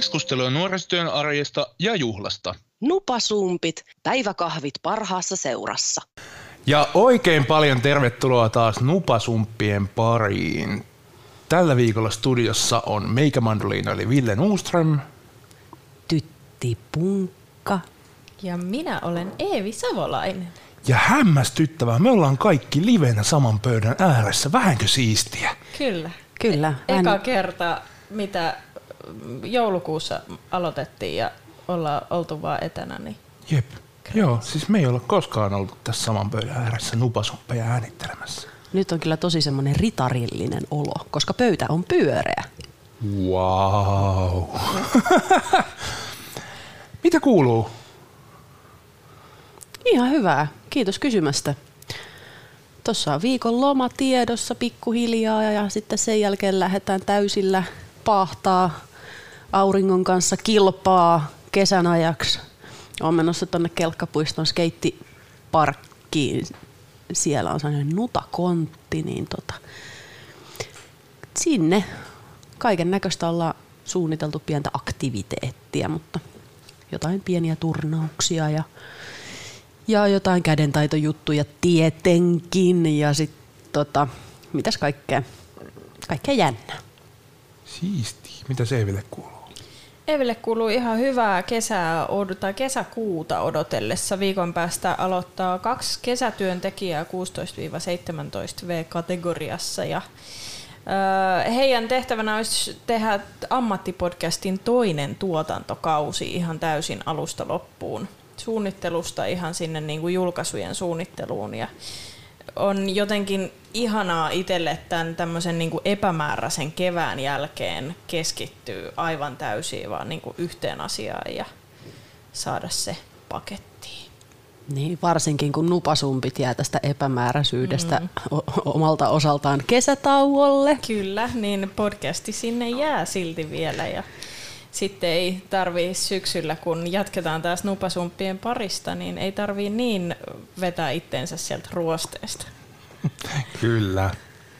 Keskustelua nuorisotyön arjesta ja juhlasta. Nupasumpit, päiväkahvit parhaassa seurassa. Ja oikein paljon tervetuloa taas Nupasumppien pariin. Tällä viikolla studiossa on meikämandoliina eli Ville Nuuström. Tytti Punkka. Ja minä olen Eevi Savolainen. Ja hämmästyttävää, me ollaan kaikki livenä saman pöydän ääressä. Vähänkö siistiä? Kyllä. Kyllä. E- eka kerta, mitä joulukuussa aloitettiin ja ollaan oltu vaan etänä, niin Jep. Joo, siis me ei olla koskaan oltu tässä saman pöydän ääressä nupasumppeja äänittelemässä. Nyt on kyllä tosi semmoinen ritarillinen olo, koska pöytä on pyöreä. Wow. Mitä kuuluu? Ihan hyvää. Kiitos kysymästä. Tuossa on viikon loma tiedossa pikkuhiljaa ja sitten sen jälkeen lähdetään täysillä pahtaa auringon kanssa kilpaa kesän ajaksi. Olen menossa tuonne Kelkkapuiston skeittiparkkiin. Siellä on sellainen nutakontti, niin tota, sinne kaiken näköistä ollaan suunniteltu pientä aktiviteettia, mutta jotain pieniä turnauksia ja, ja jotain kädentaitojuttuja tietenkin ja sitten tota, mitäs kaikkea, kaikkea jännää. Siisti. Mitä Seeville kuuluu? Eeville kuuluu ihan hyvää kesää tai kesäkuuta odotellessa. Viikon päästä aloittaa kaksi kesätyöntekijää 16-17 V-kategoriassa ja heidän tehtävänä olisi tehdä ammattipodcastin toinen tuotantokausi ihan täysin alusta loppuun. Suunnittelusta ihan sinne niin kuin julkaisujen suunnitteluun. Ja on jotenkin ihanaa itselle tämän tämmöisen niin kuin epämääräisen kevään jälkeen keskittyy aivan täysin vaan niin kuin yhteen asiaan ja saada se pakettiin. Niin, varsinkin kun nupasumpit jää tästä epämääräisyydestä mm. omalta osaltaan kesätauolle. Kyllä, niin podcasti sinne jää silti vielä ja sitten ei tarvii syksyllä, kun jatketaan taas nupasumppien parista, niin ei tarvii niin vetää itteensä sieltä ruosteesta. Kyllä.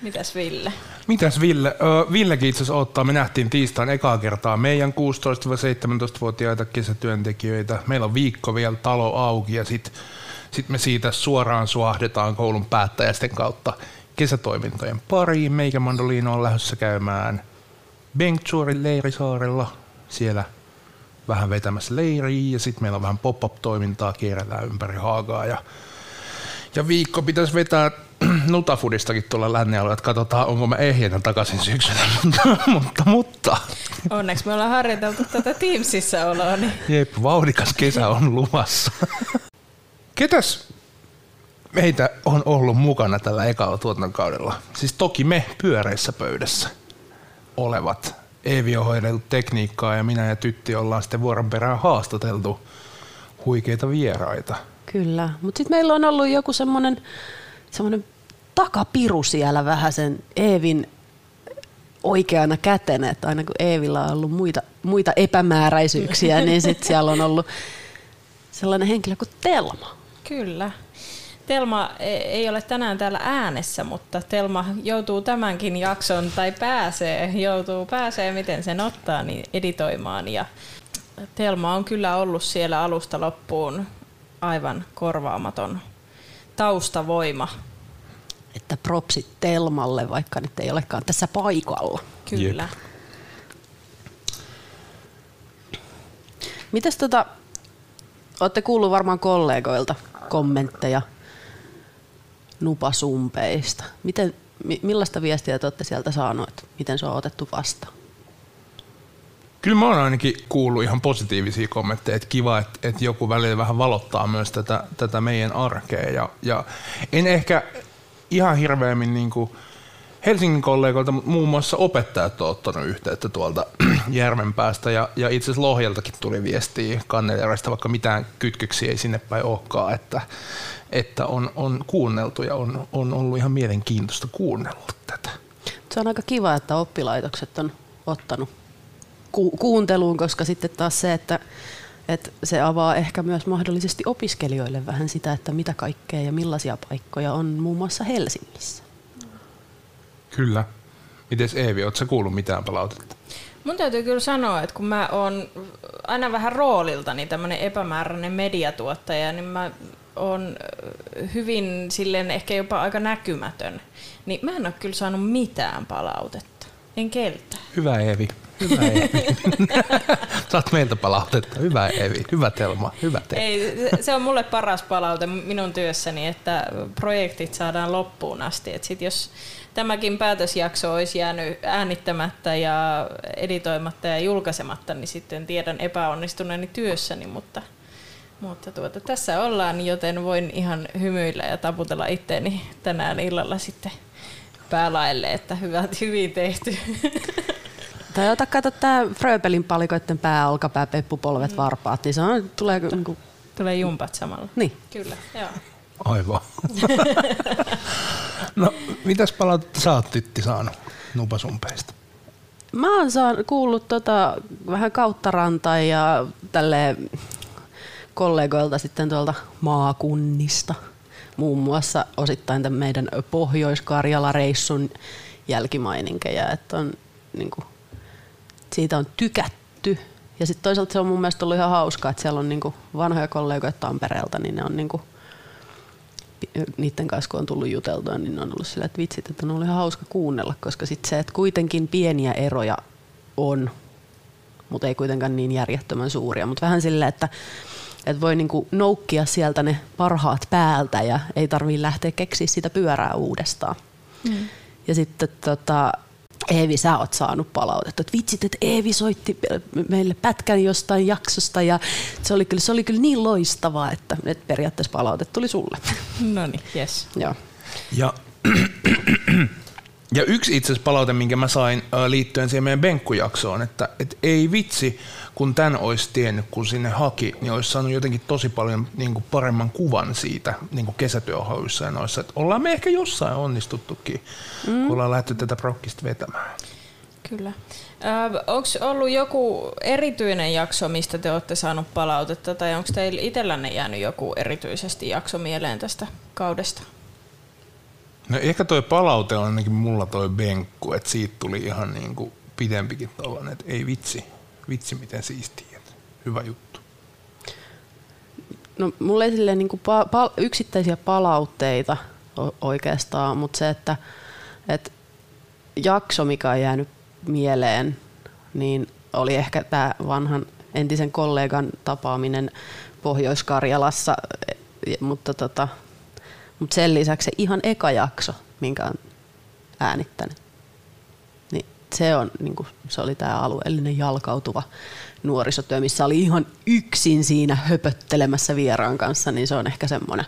Mitäs Ville? Mitäs Ville? Ö, Villekin itse asiassa ottaa. Me nähtiin tiistain ekaa kertaa meidän 16-17-vuotiaita kesätyöntekijöitä. Meillä on viikko vielä talo auki ja sitten sit me siitä suoraan suahdetaan koulun päättäjästen kautta kesätoimintojen pariin. Meikä Mandoliino on lähdössä käymään Bengtsuorin leirisaarella. Siellä vähän vetämässä leiriä ja sitten meillä on vähän pop-up-toimintaa, kierrellään ympäri Haagaa ja ja viikko pitäisi vetää Nutafudistakin tuolla lännealueella, että katsotaan, onko mä ehjänä takaisin syksyllä, mutta, mutta, mutta. Onneksi me ollaan harjoiteltu tätä Teamsissa oloa. Niin. Jep, vauhdikas kesä on luvassa. Ketäs meitä on ollut mukana tällä ekalla tuotantokaudella? Siis toki me pyöreissä pöydässä olevat. Eevi on hoidellut tekniikkaa ja minä ja Tytti ollaan sitten vuoron perään haastateltu huikeita vieraita. Kyllä, mutta sitten meillä on ollut joku semmoinen semmoinen takapiru siellä vähän sen Eevin oikeana kätenä, että aina kun Eevillä on ollut muita, muita epämääräisyyksiä, niin sitten siellä on ollut sellainen henkilö kuin Telma. Kyllä. Telma e- ei ole tänään täällä äänessä, mutta Telma joutuu tämänkin jakson, tai pääsee, joutuu pääsee, miten sen ottaa, niin editoimaan. Ja Telma on kyllä ollut siellä alusta loppuun aivan korvaamaton taustavoima. Että propsit Telmalle, vaikka nyt ei olekaan tässä paikalla. Kyllä. Jep. Mitäs tota, olette kuullut varmaan kollegoilta kommentteja nupasumpeista. Miten, millaista viestiä te olette sieltä saaneet? Miten se on otettu vastaan? Kyllä mä oon ainakin kuullut ihan positiivisia kommentteja, että kiva, että, että joku välillä vähän valottaa myös tätä, tätä meidän arkea. Ja, ja en ehkä ihan hirveämmin niin kuin Helsingin kollegoilta, mutta muun muassa opettajat on ottanut yhteyttä tuolta Järvenpäästä ja, ja itse asiassa Lohjaltakin tuli viestiä Kannelijärvestä, vaikka mitään kytköksiä ei sinne päin olekaan, että, että on, on kuunneltu ja on, on ollut ihan mielenkiintoista kuunnella tätä. Se on aika kiva, että oppilaitokset on ottanut ku- kuunteluun, koska sitten taas se, että, että se avaa ehkä myös mahdollisesti opiskelijoille vähän sitä, että mitä kaikkea ja millaisia paikkoja on muun muassa Helsingissä. Kyllä. Mites Eevi, ootko kuullut mitään palautetta? Mun täytyy kyllä sanoa, että kun mä oon aina vähän rooliltani tämmöinen epämääräinen mediatuottaja, niin mä oon hyvin silleen ehkä jopa aika näkymätön. Niin mä en ole kyllä saanut mitään palautetta. En keltään. Hyvä Eevi. Hyvä Eevi. Saat meiltä palautetta. Hyvä Eevi. Hyvä Telma. Hyvä te. Ei, se on mulle paras palaute minun työssäni, että projektit saadaan loppuun asti. Et sit jos tämäkin päätösjakso olisi jäänyt äänittämättä ja editoimatta ja julkaisematta, niin sitten tiedän epäonnistuneeni työssäni, mutta, mutta tuota, tässä ollaan, joten voin ihan hymyillä ja taputella itteeni tänään illalla sitten päälaille, että hyvät, hyvin tehty. Tai ota kato tämä Fröbelin palikoiden pää, olkapää, peppupolvet, mm. varpaat, niin se on, tulee niin kuin... Tulee jumpat samalla. Niin. Kyllä, joo. Aivan. no, mitäs palautetta sä oot Tytti saanut nupasumpeista? Mä oon saan, kuullut tota, vähän kautta rantaa ja tälle kollegoilta sitten tuolta maakunnista. Muun muassa osittain tämän meidän Pohjois-Karjala-reissun jälkimaininkeja, että on, niin kuin, siitä on tykätty. Ja sitten toisaalta se on mun mielestä ollut ihan hauskaa, että siellä on niin kuin vanhoja kollegoja Tampereelta, niin ne on niin kuin niiden kanssa kun on tullut juteltua, niin on ollut sillä, että vitsit, että on ollut ihan hauska kuunnella, koska sit se, että kuitenkin pieniä eroja on, mutta ei kuitenkaan niin järjettömän suuria, mutta vähän sillä, että että voi niinku noukkia sieltä ne parhaat päältä ja ei tarvii lähteä keksiä sitä pyörää uudestaan. Mm. Ja sitten tota, Eevi, sä oot saanut palautetta, että vitsit, että Eevi soitti meille pätkän jostain jaksosta ja se oli kyllä, se oli kyllä niin loistavaa, että, että periaatteessa palaute tuli sulle. No niin, yes. Joo. Ja, ja yksi itse asiassa palaute, minkä mä sain liittyen siihen meidän benkkujaksoon, että, että ei vitsi, kun tämän olisi tiennyt, kun sinne haki, niin olisi saanut jotenkin tosi paljon niin kuin paremman kuvan siitä niin kuin kesätyöhauissa ja noissa. Että ollaan me ehkä jossain onnistuttukin, mm. kun ollaan lähdetty tätä prokkista vetämään. Kyllä. Onko ollut joku erityinen jakso, mistä te olette saanut palautetta, tai onko teillä itsellänne jäänyt joku erityisesti jakso mieleen tästä kaudesta? No ehkä toi palaute on ainakin mulla toi benkku, että siitä tuli ihan niin kuin pidempikin tollainen, että ei vitsi, vitsi miten siistiä. Hyvä juttu. No mulla ei silleen niin kuin pa- pa- yksittäisiä palautteita oikeastaan, mutta se, että, että jakso, mikä on jäänyt mieleen, niin oli ehkä tämä vanhan entisen kollegan tapaaminen Pohjois-Karjalassa, mutta, tota, mutta sen lisäksi se ihan eka jakso, minkä on äänittänyt se, on, niin kuin, se oli tämä alueellinen jalkautuva nuorisotyö, missä oli ihan yksin siinä höpöttelemässä vieraan kanssa, niin se on ehkä semmoinen,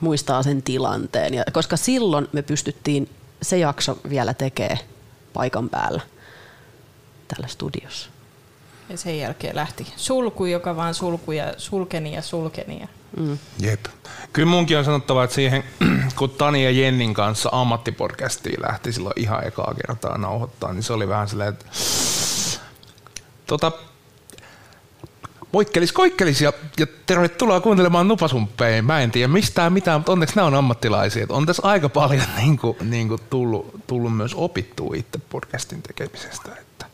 muistaa sen tilanteen. Ja, koska silloin me pystyttiin se jakso vielä tekee paikan päällä täällä studiossa. Ja sen jälkeen lähti sulku, joka vaan sulku ja sulkeni ja sulkeni. Ja Mm. Jep. Kyllä munkin on sanottava, että siihen, kun Tani ja Jennin kanssa ammattipodcastiin lähti silloin ihan ekaa kertaa nauhoittaa, niin se oli vähän silleen, että tota, moikkelis koikkelis ja, ja tervetuloa kuuntelemaan Nupasumppein. Mä en tiedä mistään mitään, mutta onneksi nämä on ammattilaisia. On tässä aika paljon niin kuin, niin kuin tullut, tullut myös opittua itse podcastin tekemisestä. Että.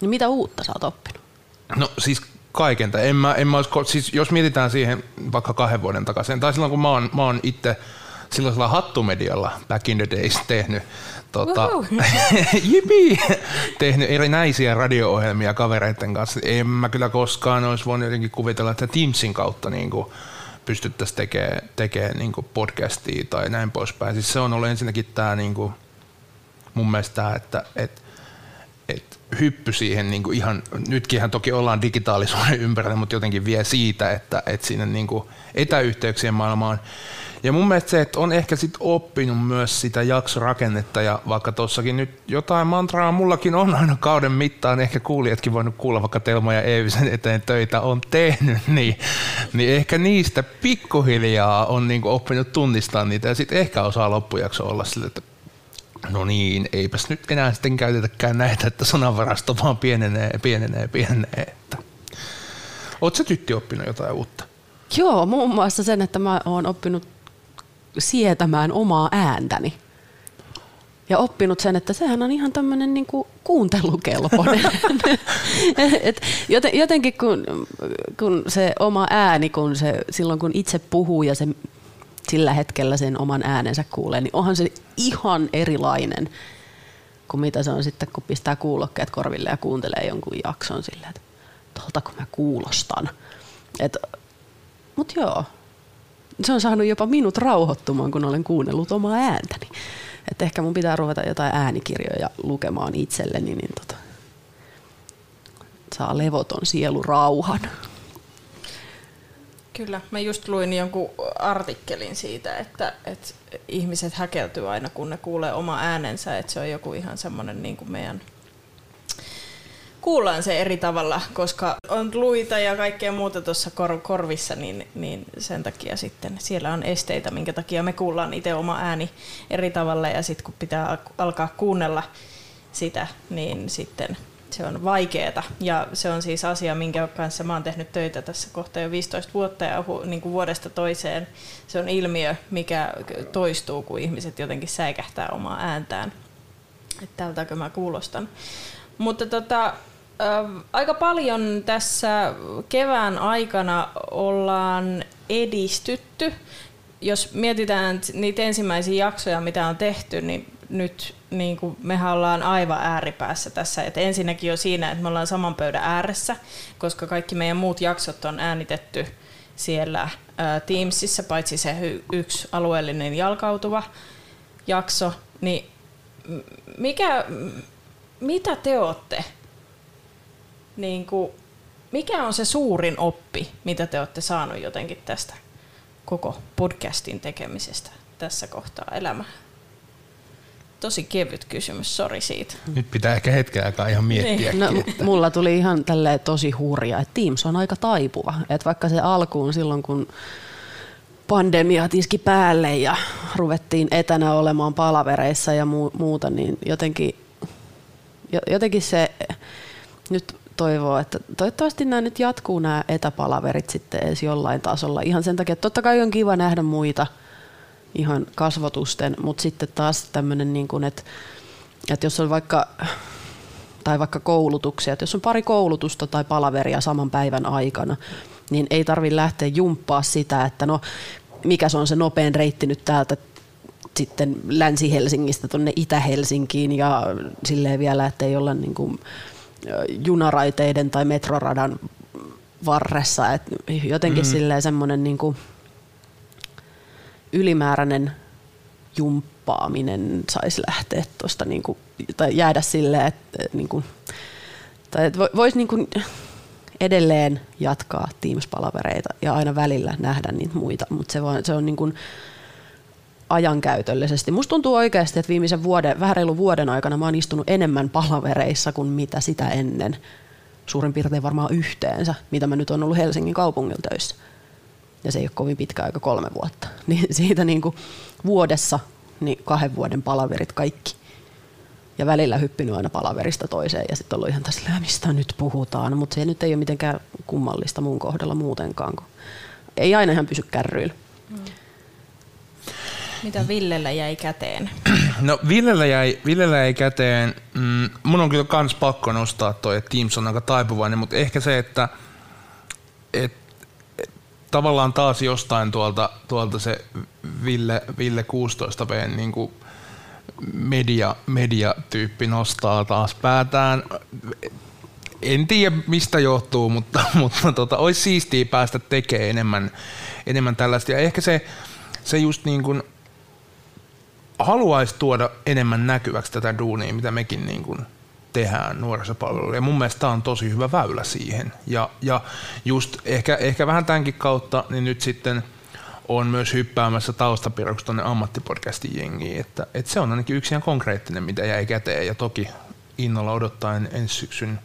Niin mitä uutta sä oot oppinut? No siis kaiken. En mä, en mä olisi, siis jos mietitään siihen vaikka kahden vuoden takaisin, tai silloin kun mä oon, mä oon itse silloisella hattumedialla back in the days tehnyt, tota, jipi, tehnyt erinäisiä radio-ohjelmia kavereiden kanssa. En mä kyllä koskaan olisi voinut jotenkin kuvitella, että Teamsin kautta niin kuin pystyttäisiin tekemään tekee, niin podcastia tai näin poispäin. Siis se on ollut ensinnäkin tämä niin kuin, mun mielestä tämä, että, että, että hyppy siihen niin kuin ihan, nytkin toki ollaan digitaalisuuden ympärillä, mutta jotenkin vie siitä, että, että sinne niin kuin etäyhteyksien maailmaan. Ja mun mielestä se, että on ehkä sit oppinut myös sitä jaksorakennetta ja vaikka tossakin nyt jotain mantraa mullakin on aina kauden mittaan, ehkä kuulijatkin voinut kuulla, vaikka Telma ja Eevisen eteen töitä on tehnyt, niin, niin ehkä niistä pikkuhiljaa on niin oppinut tunnistaa niitä ja sitten ehkä osaa loppujakso olla sille, että No niin, eipäs nyt enää sitten käytetäkään näitä, että sanavarasto vaan pienenee, pienenee, pienenee. Että. Oletko tytti oppinut jotain uutta? Joo, muun muassa sen, että mä oon oppinut sietämään omaa ääntäni. ja oppinut sen, että sehän on ihan tämmöinen niin kuuntelukelpoinen. Et jotenkin kun, kun se oma ääni, kun se, silloin kun itse puhuu ja se sillä hetkellä sen oman äänensä kuulee, niin onhan se ihan erilainen kuin mitä se on sitten, kun pistää kuulokkeet korville ja kuuntelee jonkun jakson silleen, että tuolta kun mä kuulostan. Mutta joo, se on saanut jopa minut rauhoittumaan, kun olen kuunnellut omaa ääntäni. Että ehkä mun pitää ruveta jotain äänikirjoja lukemaan itselleni, niin tota, saa levoton sielu rauhan. Kyllä, mä just luin jonkun artikkelin siitä, että, että ihmiset häkeltyy aina, kun ne kuulee oma äänensä, että se on joku ihan semmoinen niin kuin meidän kuullaan se eri tavalla, koska on luita ja kaikkea muuta tuossa kor- korvissa, niin, niin sen takia sitten siellä on esteitä, minkä takia me kuullaan itse oma ääni eri tavalla ja sitten kun pitää alkaa kuunnella sitä, niin sitten se on vaikeeta. Ja se on siis asia, minkä kanssa mä oon tehnyt töitä tässä kohta jo 15 vuotta ja niin kuin vuodesta toiseen. Se on ilmiö, mikä toistuu, kun ihmiset jotenkin säikähtää omaa ääntään. Että tältäkö mä kuulostan. Mutta tota, aika paljon tässä kevään aikana ollaan edistytty. Jos mietitään niitä ensimmäisiä jaksoja, mitä on tehty, niin nyt niin kuin mehän ollaan aivan ääripäässä tässä. Et ensinnäkin jo siinä, että me ollaan saman pöydän ääressä, koska kaikki meidän muut jaksot on äänitetty siellä Teamsissa, paitsi se yksi alueellinen jalkautuva jakso. Niin mikä, mitä te olette niin kuin, mikä on se suurin oppi, mitä te olette saanut jotenkin tästä koko podcastin tekemisestä tässä kohtaa elämää? Tosi kevyt kysymys, sori siitä. Nyt pitää ehkä hetken aikaa ihan miettiä. Niin. No, mulla tuli ihan tälle tosi hurja, että Teams on aika taipuva. Että vaikka se alkuun silloin, kun pandemia tiski päälle ja ruvettiin etänä olemaan palavereissa ja muuta, niin jotenkin, jotenkin se nyt toivoo, että toivottavasti nämä nyt jatkuu nämä etäpalaverit sitten edes jollain tasolla. Ihan sen takia, että totta kai on kiva nähdä muita ihan kasvotusten, mutta sitten taas tämmöinen, niin kuin, että, että jos on vaikka tai vaikka koulutuksia, että jos on pari koulutusta tai palaveria saman päivän aikana, niin ei tarvi lähteä jumppaa sitä, että no mikä se on se nopein reitti nyt täältä sitten Länsi-Helsingistä tuonne Itä-Helsinkiin ja silleen vielä, että ei olla niin kuin, junaraiteiden tai metroradan varressa. Et jotenkin mm. silleen semmoinen niin kuin ylimääräinen jumppaaminen saisi lähteä tuosta niin kuin, tai jäädä silleen, että niin kuin, tai että voisi niin kuin edelleen jatkaa Teams-palavereita ja aina välillä nähdä niitä muita, mutta se, se on niin kuin, ajankäytöllisesti. Musta tuntuu oikeasti, että viimeisen vuoden, vähän reilun vuoden aikana mä oon istunut enemmän palavereissa kuin mitä sitä ennen. Suurin piirtein varmaan yhteensä, mitä mä nyt on ollut Helsingin kaupungilla töissä. Ja se ei ole kovin pitkä aika, kolme vuotta. Niin siitä niin kuin vuodessa niin kahden vuoden palaverit kaikki. Ja välillä hyppinyt aina palaverista toiseen ja sitten ollut ihan tässä, mistä nyt puhutaan. Mutta se nyt ei ole mitenkään kummallista mun kohdalla muutenkaan. Kun ei aina ihan pysy kärryillä. Mm. Mitä Villellä jäi käteen? No Villellä jäi, Villellä jäi käteen, mm, mun on kyllä kans pakko nostaa toi, että Teams on aika taipuvainen, mutta ehkä se, että et, et, tavallaan taas jostain tuolta, tuolta se Ville, Ville 16V niin kuin media, mediatyyppi nostaa taas päätään. En tiedä mistä johtuu, mutta, mutta tota, olisi siistiä päästä tekemään enemmän, enemmän tällaista. Ja ehkä se, se just niin kuin, haluaisi tuoda enemmän näkyväksi tätä duunia, mitä mekin niin kuin tehdään nuorisopalveluilla. Ja mun mielestä tämä on tosi hyvä väylä siihen. Ja, ja just ehkä, ehkä vähän tämänkin kautta, niin nyt sitten on myös hyppäämässä taustapiirroksi tuonne ammattipodcastin jengiin. Että, että se on ainakin yksi ihan konkreettinen, mitä jäi käteen. Ja toki innolla odottaen ensi syksyn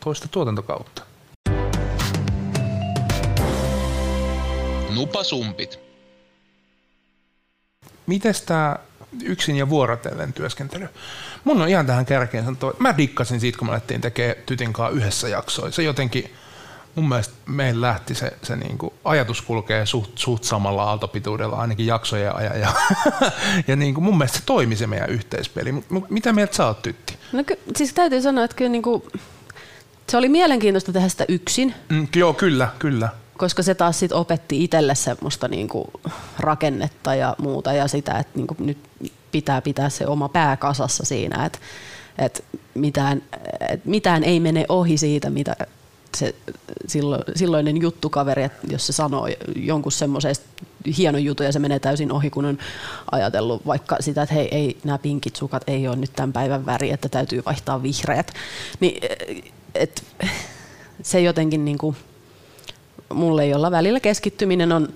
toista tuotantokautta. Nupasumpit. Miten tämä yksin ja vuorotellen työskentely? Mun on ihan tähän kärkeen sanottu, että mä dikkasin siitä, kun me alettiin tekemään Tytin kanssa yhdessä jaksoa. Se jotenkin mun mielestä meillä lähti se, se niin kuin ajatus kulkee suht, suht samalla aaltopituudella ainakin jaksojen ajan. Ja, ja niin kuin mun mielestä se toimi se meidän yhteispeli. Mitä mieltä sä oot, Tytti? No ky- siis täytyy sanoa, että kyllä niin kuin, se oli mielenkiintoista tehdä sitä yksin. Mm, joo, kyllä, kyllä. Koska se taas sit opetti itselle semmoista niin kuin rakennetta ja muuta ja sitä, että niin kuin nyt pitää pitää se oma pää kasassa siinä, että, että mitään, että mitään ei mene ohi siitä, mitä se sillo, silloinen juttukaveri, että jos se sanoo jonkun semmoisen hienon jutun ja se menee täysin ohi, kun on ajatellut vaikka sitä, että hei, ei, nämä pinkit sukat ei ole nyt tämän päivän väri, että täytyy vaihtaa vihreät. Niin, et, se jotenkin niin kuin, mulle, jolla välillä keskittyminen on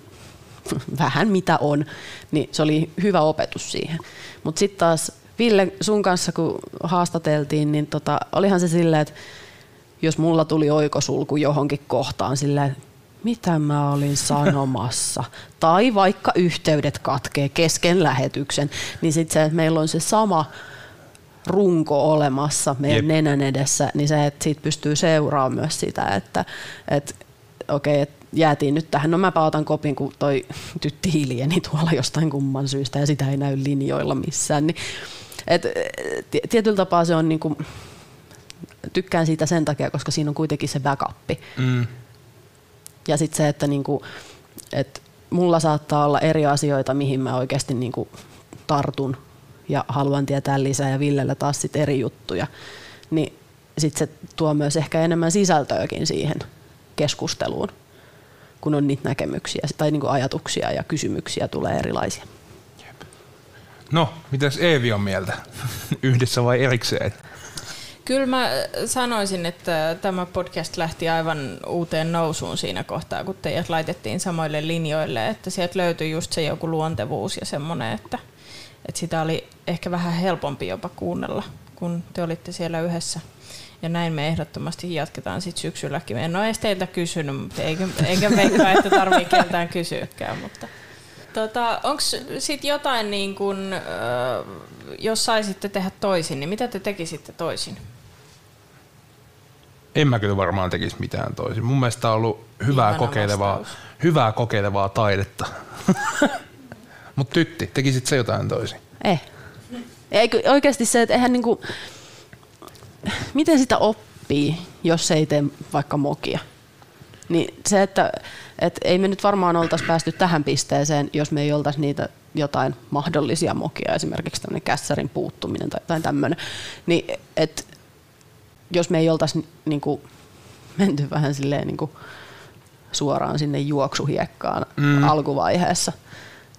vähän mitä on, niin se oli hyvä opetus siihen. Mutta sitten taas Ville, sun kanssa kun haastateltiin, niin tota, olihan se silleen, että jos mulla tuli oikosulku johonkin kohtaan silleen, mitä mä olin sanomassa, tai vaikka yhteydet katkee kesken lähetyksen, niin sitten se, että meillä on se sama runko olemassa meidän Jep. nenän edessä, niin se, että siitä pystyy seuraamaan myös sitä, että, että okei, että jäätiin nyt tähän. No mä otan kopin, kun toi tytti hiljeni tuolla jostain kumman syystä ja sitä ei näy linjoilla missään. Niin, et, tietyllä tapaa se on niinku, tykkään siitä sen takia, koska siinä on kuitenkin se backup. Mm. Ja sitten se, että niinku, et mulla saattaa olla eri asioita, mihin mä oikeasti niinku tartun ja haluan tietää lisää ja Villellä taas sit eri juttuja. Niin sitten se tuo myös ehkä enemmän sisältöäkin siihen keskusteluun, kun on niitä näkemyksiä tai niinku ajatuksia ja kysymyksiä tulee erilaisia. No, mitäs Eevi on mieltä? Yhdessä vai erikseen? Kyllä mä sanoisin, että tämä podcast lähti aivan uuteen nousuun siinä kohtaa, kun teidät laitettiin samoille linjoille, että sieltä löytyi just se joku luontevuus ja semmoinen, että, että sitä oli ehkä vähän helpompi jopa kuunnella, kun te olitte siellä yhdessä. Ja näin me ehdottomasti jatketaan sitten syksylläkin. En ole edes teiltä kysynyt, mutta eikä, eikä veikkaa, että tarvii keltään kysyäkään, mutta... Tota, Onko sitten jotain, niin kun, jos saisitte tehdä toisin, niin mitä te tekisitte toisin? En mä kyllä varmaan tekisi mitään toisin. Mun mielestä on ollut hyvää, kokeilevaa, hyvää kokeilevaa taidetta. Mutta tytti, tekisit se jotain toisin? Ei. Ei oikeasti se, että eihän niinku, miten sitä oppii, jos ei tee vaikka mokia? Niin se, että et ei me nyt varmaan oltaisi päästy tähän pisteeseen, jos me ei oltaisi niitä jotain mahdollisia mokia, esimerkiksi tämmöinen kässärin puuttuminen tai, tai tämmöinen. Niin, et, jos me ei oltaisi niin kuin, menty vähän silleen niin kuin, suoraan sinne juoksuhiekkaan mm. alkuvaiheessa,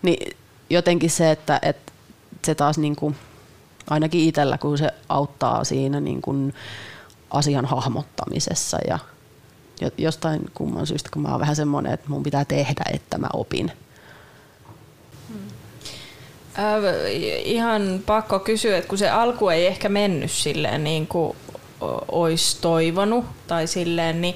niin jotenkin se, että, että se taas niin kuin, ainakin itsellä, kun se auttaa siinä niin kuin, asian hahmottamisessa ja jostain kumman syystä, kun mä oon vähän semmoinen, että mun pitää tehdä, että mä opin. Äh, ihan pakko kysyä, että kun se alku ei ehkä mennyt silleen niin kuin olisi toivonut tai silleen, niin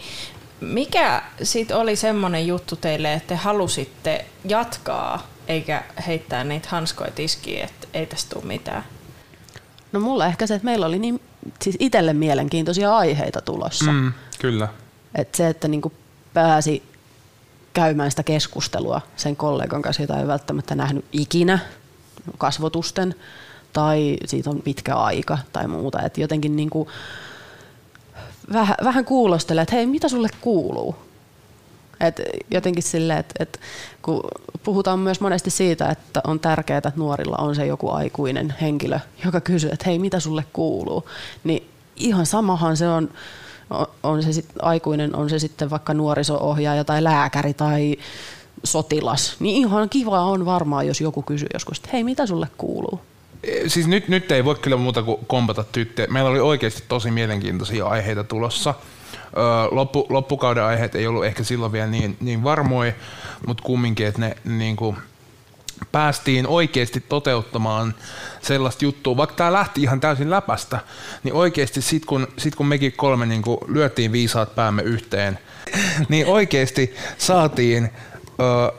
mikä sitten oli semmoinen juttu teille, että te halusitte jatkaa eikä heittää niitä hanskoja tiskiin, että ei tästä tule mitään? No mulla ehkä se, että meillä oli niin, siis itselle mielenkiintoisia aiheita tulossa. Mm, kyllä. Et se, että niinku pääsi käymään sitä keskustelua sen kollegan kanssa, jota ei välttämättä nähnyt ikinä kasvotusten, tai siitä on pitkä aika tai muuta. Et jotenkin niinku, vähän, vähän kuulostelee, että hei, mitä sulle kuuluu? Et jotenkin sille, että et, kun puhutaan myös monesti siitä, että on tärkeää, että nuorilla on se joku aikuinen henkilö, joka kysyy, että hei, mitä sulle kuuluu? Niin ihan samahan se on, on se sit, aikuinen, on se sitten vaikka nuoriso-ohjaaja tai lääkäri tai sotilas. Niin ihan kiva on varmaan, jos joku kysyy joskus, että hei, mitä sulle kuuluu? Siis nyt, nyt ei voi kyllä muuta kuin kompata tyttöjä. Meillä oli oikeasti tosi mielenkiintoisia aiheita tulossa. Loppu, loppukauden aiheet ei ollut ehkä silloin vielä niin, niin varmoja, mutta kumminkin, että ne niin kuin, päästiin oikeasti toteuttamaan sellaista juttua, vaikka tämä lähti ihan täysin läpästä, niin oikeasti sit kun, sit kun mekin kolme niin kuin lyötiin viisaat päämme yhteen, niin oikeasti saatiin ö,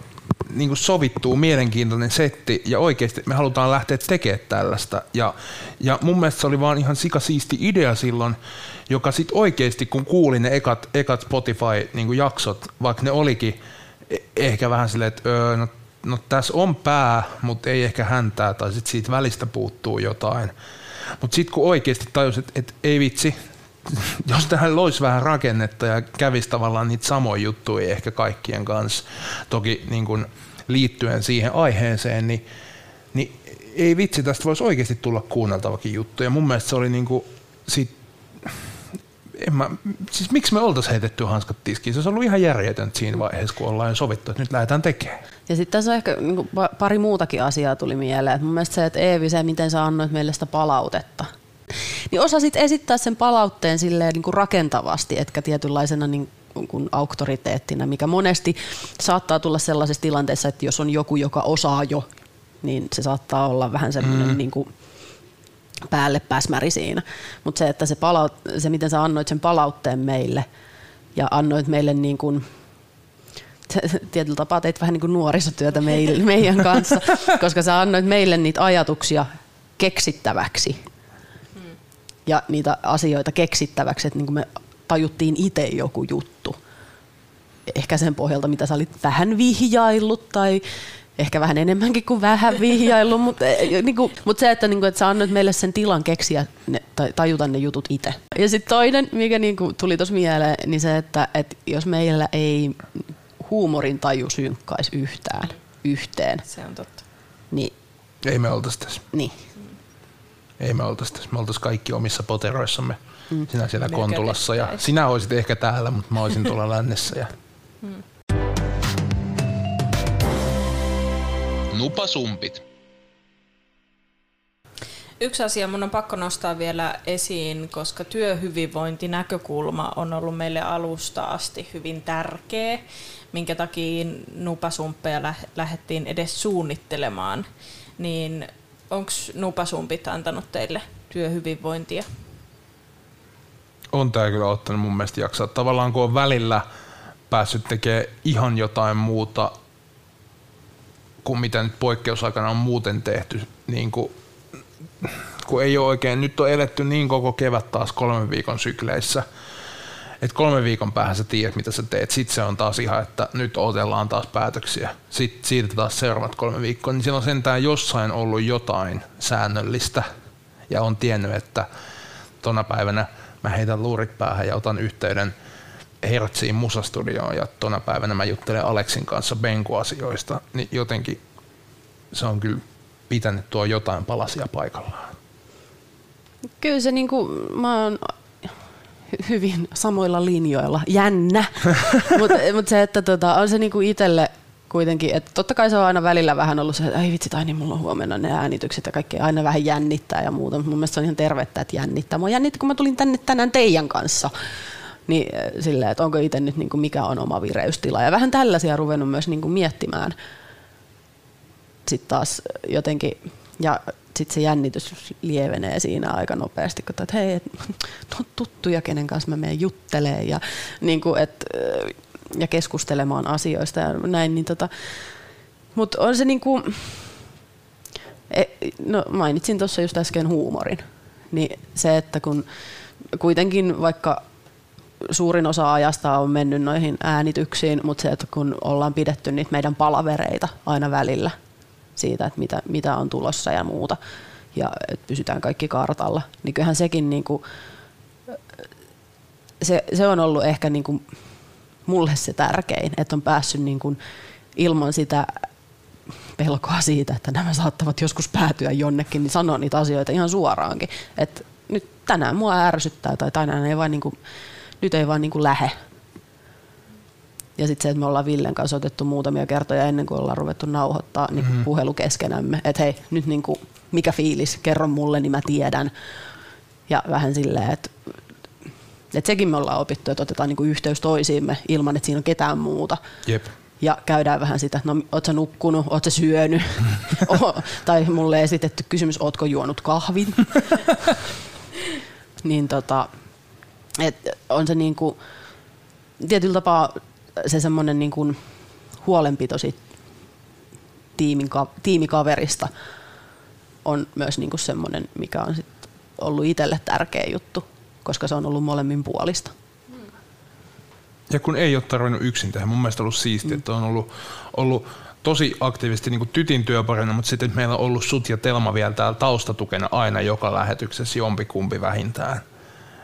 niin kuin sovittuu mielenkiintoinen setti ja oikeasti me halutaan lähteä tekemään tällaista. Ja, ja mun mielestä se oli vaan ihan sikasiisti idea silloin, joka sitten oikeasti kun kuulin ne ekat, ekat Spotify-jaksot, niin vaikka ne olikin e- ehkä vähän silleen, että öö, no, no tässä on pää, mutta ei ehkä häntää tai sitten siitä välistä puuttuu jotain. Mutta sitten kun oikeasti tajusit, että et, ei vitsi, jos tähän loisi vähän rakennetta ja kävisi tavallaan niitä samoja juttuja ehkä kaikkien kanssa, toki niin kun liittyen siihen aiheeseen, niin, niin ei vitsi, tästä voisi oikeasti tulla kuunneltavakin juttu. Ja mun mielestä se oli niin kuin, sit, en mä, siis miksi me oltaisiin heitetty hanskat tiskiin? Se olisi ollut ihan järjetöntä siinä vaiheessa, kun ollaan jo sovittu, että nyt lähdetään tekemään. Ja sitten tässä on ehkä niin pari muutakin asiaa tuli mieleen. Et mun mielestä se, että Eevi, se miten sä annoit meille sitä palautetta, niin osasit esittää sen palautteen silleen niin kuin rakentavasti, etkä tietynlaisena niin kuin auktoriteettina, mikä monesti saattaa tulla sellaisessa tilanteessa, että jos on joku, joka osaa jo, niin se saattaa olla vähän semmoinen mm. niin kuin päälle pääsmäri siinä. Mutta se, että se, palaut, se, miten sä annoit sen palautteen meille ja annoit meille niin kuin, tietyllä tapaa teit vähän niin kuin nuorisotyötä meidän kanssa, koska sä annoit meille niitä ajatuksia keksittäväksi ja niitä asioita keksittäväksi, että niin kuin me tajuttiin itse joku juttu. Ehkä sen pohjalta, mitä sä olit vähän vihjaillut tai ehkä vähän enemmänkin kuin vähän vihjaillut, mutta eh, niin kuin, mut se, että, niin kuin, että sä annoit meille sen tilan keksiä ne, tai tajuta ne jutut itse. Ja sitten toinen, mikä niin kuin tuli tuossa mieleen, niin se, että, että jos meillä ei huumorin taju synkkaisi yhtään yhteen. Se on totta. Niin, ei me oltaisi tässä. Niin, ei me oltaisi tässä. Me oltaisiin kaikki omissa poteroissamme. Mm. Sinä siellä Melkein Kontulassa ja sinä olisit ehkä täällä, mutta mä olisin tuolla lännessä. Ja... Mm. Nupasumpit. Yksi asia mun on pakko nostaa vielä esiin, koska työhyvinvointinäkökulma on ollut meille alusta asti hyvin tärkeä, minkä takia nupasumppeja lähdettiin edes suunnittelemaan. Niin onko nupasumpit antanut teille työhyvinvointia? On tämä kyllä ottanut mun mielestä jaksaa. Tavallaan kun on välillä päässyt tekemään ihan jotain muuta kuin mitä nyt poikkeusaikana on muuten tehty, niin kuin, kun ei ole oikein, nyt on eletty niin koko kevät taas kolmen viikon sykleissä – että kolme viikon päähän sä tiedät, mitä sä teet. Sitten se on taas ihan, että nyt otellaan taas päätöksiä. Sitten siitä taas seuraavat kolme viikkoa. Niin siellä on sentään jossain ollut jotain säännöllistä ja on tiennyt, että tona päivänä mä heitän luurit päähän ja otan yhteyden Hertsiin musastudioon ja tona päivänä mä juttelen Aleksin kanssa Benku-asioista, niin jotenkin se on kyllä pitänyt tuo jotain palasia paikallaan. Kyllä se niin kuin, mä oon hyvin samoilla linjoilla. Jännä. Mutta mut se, että tota, on se niinku itselle kuitenkin, että totta kai se on aina välillä vähän ollut se, että ai vitsi, tai niin mulla on huomenna ne äänitykset ja kaikki aina vähän jännittää ja muuta. Mun mielestä se on ihan tervettä, että jännittää. Mua jännitti, kun mä tulin tänne tänään teidän kanssa. Niin äh, silleen, että onko itse nyt niin kuin mikä on oma vireystila. Ja vähän tällaisia ruvennut myös niin kuin miettimään. Sitten taas jotenkin, ja sitten se jännitys lievenee siinä aika nopeasti, kun että hei, no, tuttuja, kenen kanssa mä menen juttelemaan ja, niin kuin, et, ja keskustelemaan asioista ja näin. Niin tota, Mutta on se niin kuin, e, no mainitsin tuossa just äsken huumorin, niin se, että kun kuitenkin vaikka suurin osa ajasta on mennyt noihin äänityksiin, mutta se, että kun ollaan pidetty niitä meidän palavereita aina välillä, siitä, että mitä, mitä on tulossa ja muuta, ja että pysytään kaikki kartalla, niin kyllähän sekin niin kuin, se, se on ollut ehkä niin kuin mulle se tärkein, että on päässyt niin kuin ilman sitä pelkoa siitä, että nämä saattavat joskus päätyä jonnekin, niin sanoa niitä asioita ihan suoraankin. Että nyt tänään mua ärsyttää tai tänään ei vaan niin kuin, nyt ei vaan niin kuin lähe. Ja sitten se, että me ollaan Villen kanssa otettu muutamia kertoja ennen kuin ollaan ruvettu nauhoittaa niin mm-hmm. puhelu keskenämme, että hei, nyt niin kuin, mikä fiilis, kerro mulle, niin mä tiedän. Ja vähän silleen, että et sekin me ollaan opittu, että otetaan niinku yhteys toisiimme ilman, että siinä on ketään muuta. Jep. Ja käydään vähän sitä, että no, oot sä nukkunut, oot sä syönyt, o, tai mulle esitetty kysymys, ootko juonut kahvin. niin tota, et on se niinku, tietyllä tapaa se semmoinen niin kuin huolenpito tiimikaverista on myös niin kuin semmoinen, mikä on sit ollut itselle tärkeä juttu, koska se on ollut molemmin puolista. Ja kun ei ole tarvinnut yksin tehdä, mun mielestä on ollut siistiä, mm. että on ollut, ollut tosi aktiivisesti niin kuin tytin työparina, mutta sitten meillä on ollut sut ja Telma vielä täällä taustatukena aina joka lähetyksessä jompikumpi vähintään.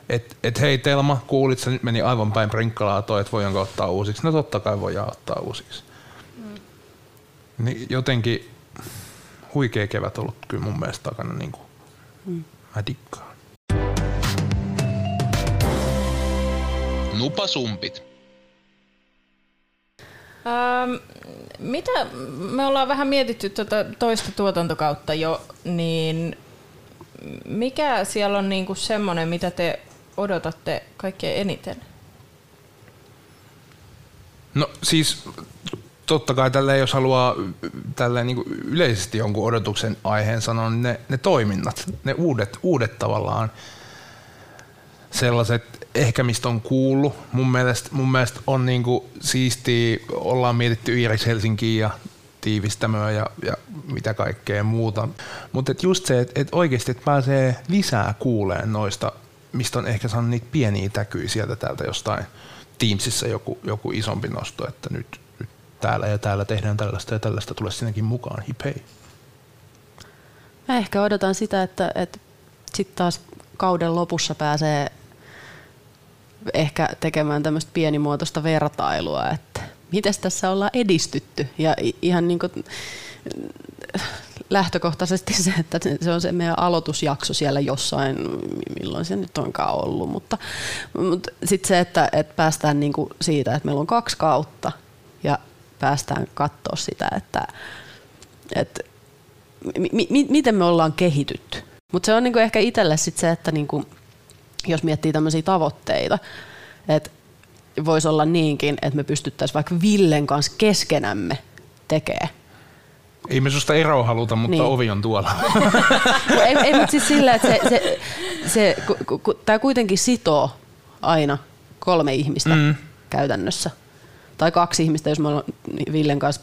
Et, et hei Telma, kuulit, se nyt meni aivan päin prinkkalaa toi, että voidaanko ottaa uusiksi. No totta kai voidaan ottaa uusiksi. Mm. Niin jotenkin huikea kevät ollut kyllä mun mielestä takana. Niin kuin, mm. Mä dikkaan. Nupasumpit. Ähm, mitä me ollaan vähän mietitty tuota toista tuotantokautta jo, niin mikä siellä on niinku semmoinen, mitä te odotatte kaikkein eniten? No siis totta kai tälle, jos haluaa tälle niin yleisesti jonkun odotuksen aiheen sanoa, niin ne, ne toiminnat, ne uudet, uudet tavallaan sellaiset, ehkä mistä on kuullut. Mun mielestä, mun mielestä on niin kuin siistiä, ollaan mietitty Iiris Helsinkiin ja tiivistämöä ja, ja mitä kaikkea muuta. Mutta just se, että et oikeasti et pääsee lisää kuuleen noista, mistä on ehkä saanut niitä pieniä täkyjä sieltä täältä jostain Teamsissa joku, joku isompi nosto, että nyt, nyt täällä ja täällä tehdään tällaista ja tällaista, tulee sinnekin mukaan, hip hei. Mä ehkä odotan sitä, että, että sitten taas kauden lopussa pääsee ehkä tekemään tämmöistä pienimuotoista vertailua, että miten tässä ollaan edistytty. Ja ihan niin kuin lähtökohtaisesti se, että se on se meidän aloitusjakso siellä jossain, milloin se nyt onkaan ollut, mutta, mutta sitten se, että, että päästään niin kuin siitä, että meillä on kaksi kautta ja päästään katsoa sitä, että, että mi, mi, miten me ollaan kehitytty. Mutta se on niinku ehkä itselle sit se, että niinku, jos miettii tämmöisiä tavoitteita, että voisi olla niinkin, että me pystyttäisiin vaikka Villen kanssa keskenämme tekemään ei me susta eroa haluta, mutta niin. ovi on tuolla. ei, ei mutta siis sillä, että se, se, se, ku, ku, tämä kuitenkin sitoo aina kolme ihmistä mm. käytännössä. Tai kaksi ihmistä, jos me ollaan, Villen kanssa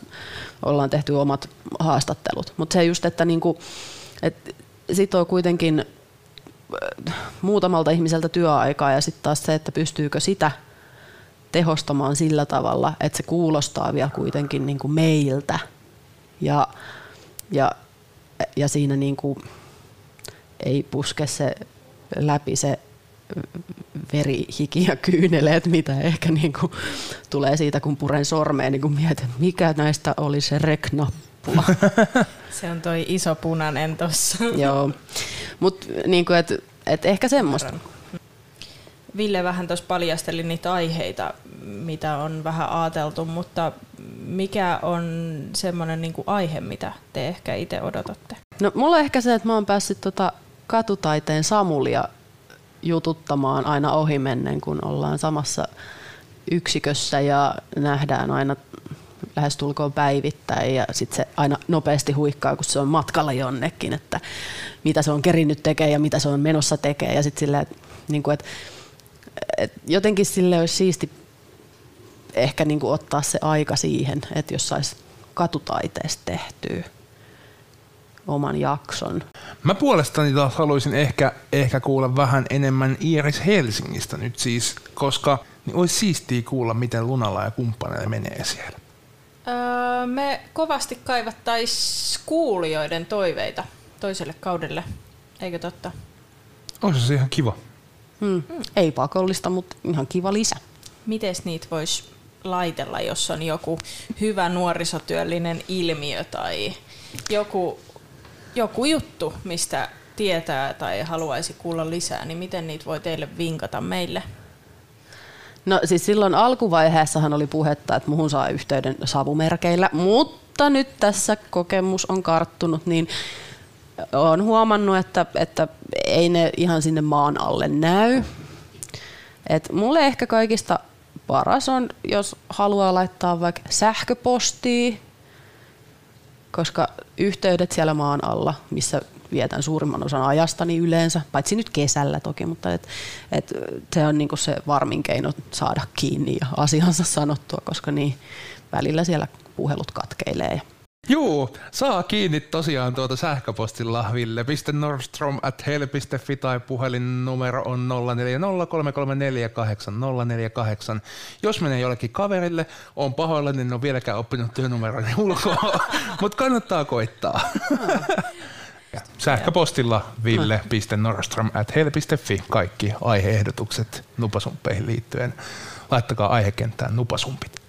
ollaan tehty omat haastattelut. Mutta se just, että niinku, et sitoo kuitenkin äh, muutamalta ihmiseltä työaikaa ja sitten taas se, että pystyykö sitä tehostamaan sillä tavalla, että se kuulostaa vielä kuitenkin niin kuin meiltä. Ja, ja, ja siinä niin kuin ei puske se läpi se veri, hiki ja kyyneleet, mitä ehkä niin kuin tulee siitä, kun puren sormeen, niin kuin mietin, mikä näistä oli se reknappula. Se on toi iso punainen tossa. Joo, mutta niin kuin, et, et ehkä semmoista. Ville vähän tuossa paljasteli niitä aiheita, mitä on vähän ajateltu, mutta mikä on semmoinen niin aihe, mitä te ehkä itse odotatte? No mulla on ehkä se, että mä oon päässyt tota katutaiteen Samulia jututtamaan aina ohimennen, kun ollaan samassa yksikössä ja nähdään aina lähestulkoon päivittäin ja sitten se aina nopeasti huikkaa, kun se on matkalla jonnekin, että mitä se on kerinnyt tekemään ja mitä se on menossa tekemään ja sitten silleen, niin kuin, että, jotenkin sille olisi siisti ehkä niin kuin ottaa se aika siihen, että jos saisi katutaiteesta tehtyä oman jakson. Mä puolestani taas haluaisin ehkä, ehkä kuulla vähän enemmän Iiris Helsingistä nyt siis, koska niin olisi siistiä kuulla, miten Lunalla ja kumppaneille menee siellä. Öö, me kovasti kaivattaisiin kuulijoiden toiveita toiselle kaudelle, eikö totta? Olisi se ihan kiva. Hmm. Hmm. Ei pakollista, mutta ihan kiva lisä. Miten niitä voisi laitella, jos on joku hyvä nuorisotyöllinen ilmiö tai joku joku juttu, mistä tietää tai haluaisi kuulla lisää, niin miten niitä voi teille vinkata meille? No siis silloin alkuvaiheessahan oli puhetta, että muhun saa yhteyden savumerkeillä, mutta nyt tässä kokemus on karttunut, niin olen huomannut, että, että ei ne ihan sinne maan alle näy. Et mulle ehkä kaikista paras on, jos haluaa laittaa vaikka sähköpostia koska yhteydet siellä maan alla, missä vietän suurimman osan ajastani yleensä, paitsi nyt kesällä toki, mutta et, et se on niinku se varmin keino saada kiinni ja asiansa sanottua, koska niin välillä siellä puhelut katkeilee. Juu, saa kiinni tosiaan tuota sähköpostilla ville.nordstrom at hel.fi tai puhelinnumero on 0403348048. Jos menee jollekin kaverille, on pahoilla, niin en ole vieläkään oppinut työnumeroni ulkoa, mutta kannattaa koittaa. Ja sähköpostilla ville.nordstrom at hel.fi kaikki aiheehdotukset nupasumpeihin liittyen. Laittakaa aihekenttään nupasumpit.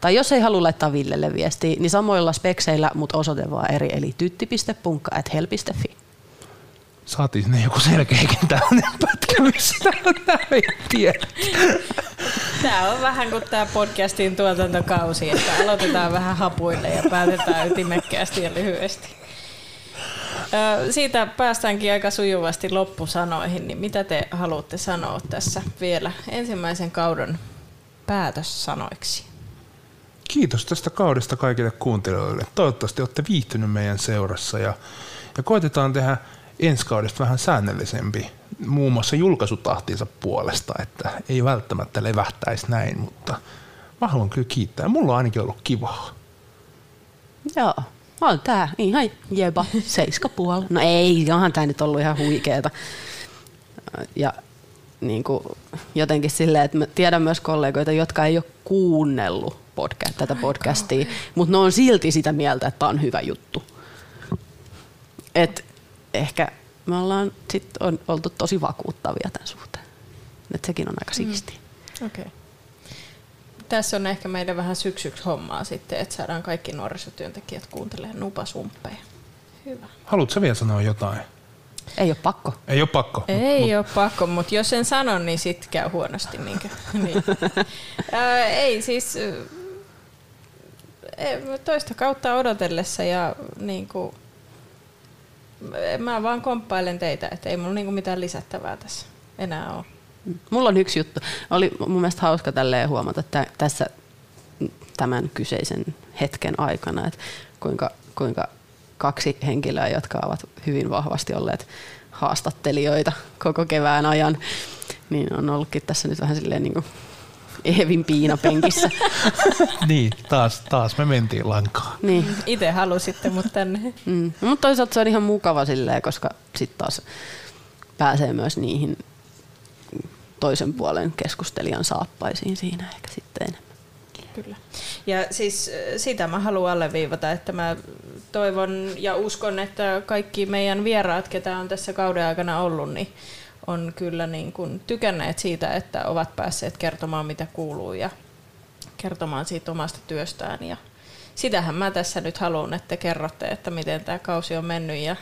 Tai jos ei halua laittaa Villelle viestiä, niin samoilla spekseillä, mutta osoite vaan eri, eli tytti.punkka.hel.fi. Saatiin sinne joku selkeäkin tällainen pätkä, mistä. Tämä on vähän kuin tämä podcastin tuotantokausi, että aloitetaan vähän hapuille ja päätetään ytimekkäästi ja lyhyesti. Siitä päästäänkin aika sujuvasti loppusanoihin, niin mitä te haluatte sanoa tässä vielä ensimmäisen kauden päätössanoiksi? Kiitos tästä kaudesta kaikille kuuntelijoille. Toivottavasti olette viihtyneet meidän seurassa ja, ja koitetaan tehdä ensi kaudesta vähän säännöllisempi, muun muassa julkaisutahtiinsa puolesta, että ei välttämättä levähtäisi näin, mutta mä haluan kyllä kiittää. Mulla on ainakin ollut kivaa. Joo, on tää ihan jeba, seiska puoli. No ei, onhan tää nyt ollut ihan huikeeta. Ja niin kuin, jotenkin silleen, että mä tiedän myös kollegoita, jotka ei ole kuunnellut podcast, tätä podcastia, mutta ne on silti sitä mieltä, että tämä on hyvä juttu. Et ehkä me ollaan sit on oltu tosi vakuuttavia tämän suhteen. Et sekin on aika mm. siisti. Mm. Okay. Tässä on ehkä meidän vähän syksyksi hommaa sitten, että saadaan kaikki nuorisotyöntekijät kuuntelemaan nupasumppeja. Hyvä. Haluatko vielä sanoa jotain? Ei ole pakko. Ei ole pakko. Ei mut, ole pakko, mutta jos en sano, niin sit käy huonosti. Niinkö? niin. Ää, ei siis toista kautta odotellessa ja niin kuin, mä vaan komppailen teitä, että ei mulla niinku mitään lisättävää tässä enää ole. Mulla on yksi juttu. Oli mun mielestä hauska tälleen huomata että tässä tämän kyseisen hetken aikana, että kuinka, kuinka kaksi henkilöä, jotka ovat hyvin vahvasti olleet haastattelijoita koko kevään ajan, niin on ollutkin tässä nyt vähän silleen niin kuin Eevin piinapenkissä. niin, taas, taas me mentiin lankaan. Niin. Itse halusitte mut tänne. Mm. No, mutta toisaalta se on ihan mukava silleen, koska sitten taas pääsee myös niihin toisen puolen keskustelijan saappaisiin siinä ehkä sitten enemmän. Kyllä. Ja siis sitä mä haluan alleviivata, että mä toivon ja uskon, että kaikki meidän vieraat, ketä on tässä kauden aikana ollut, niin on kyllä niin kuin tykänneet siitä, että ovat päässeet kertomaan mitä kuuluu ja kertomaan siitä omasta työstään. Ja sitähän mä tässä nyt haluan, että kerrotte, että miten tämä kausi on mennyt ja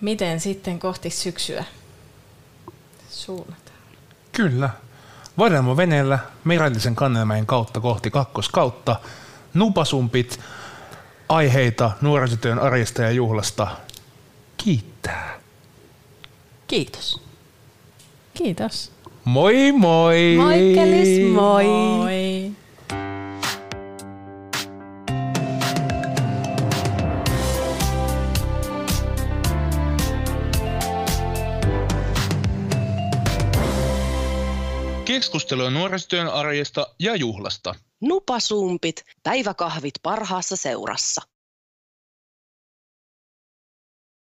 miten sitten kohti syksyä suunnataan. Kyllä. Vadelmo veneellä Merellisen Kannelmäen kautta kohti kakkoskautta. Nupasumpit aiheita nuorisotyön arjesta ja juhlasta kiittää. Kiitos. Kiitos. Moi moi! Moikkelis moi! moi. Keskustelua nuorisotyön arjesta ja juhlasta. Nupasumpit, päiväkahvit parhaassa seurassa.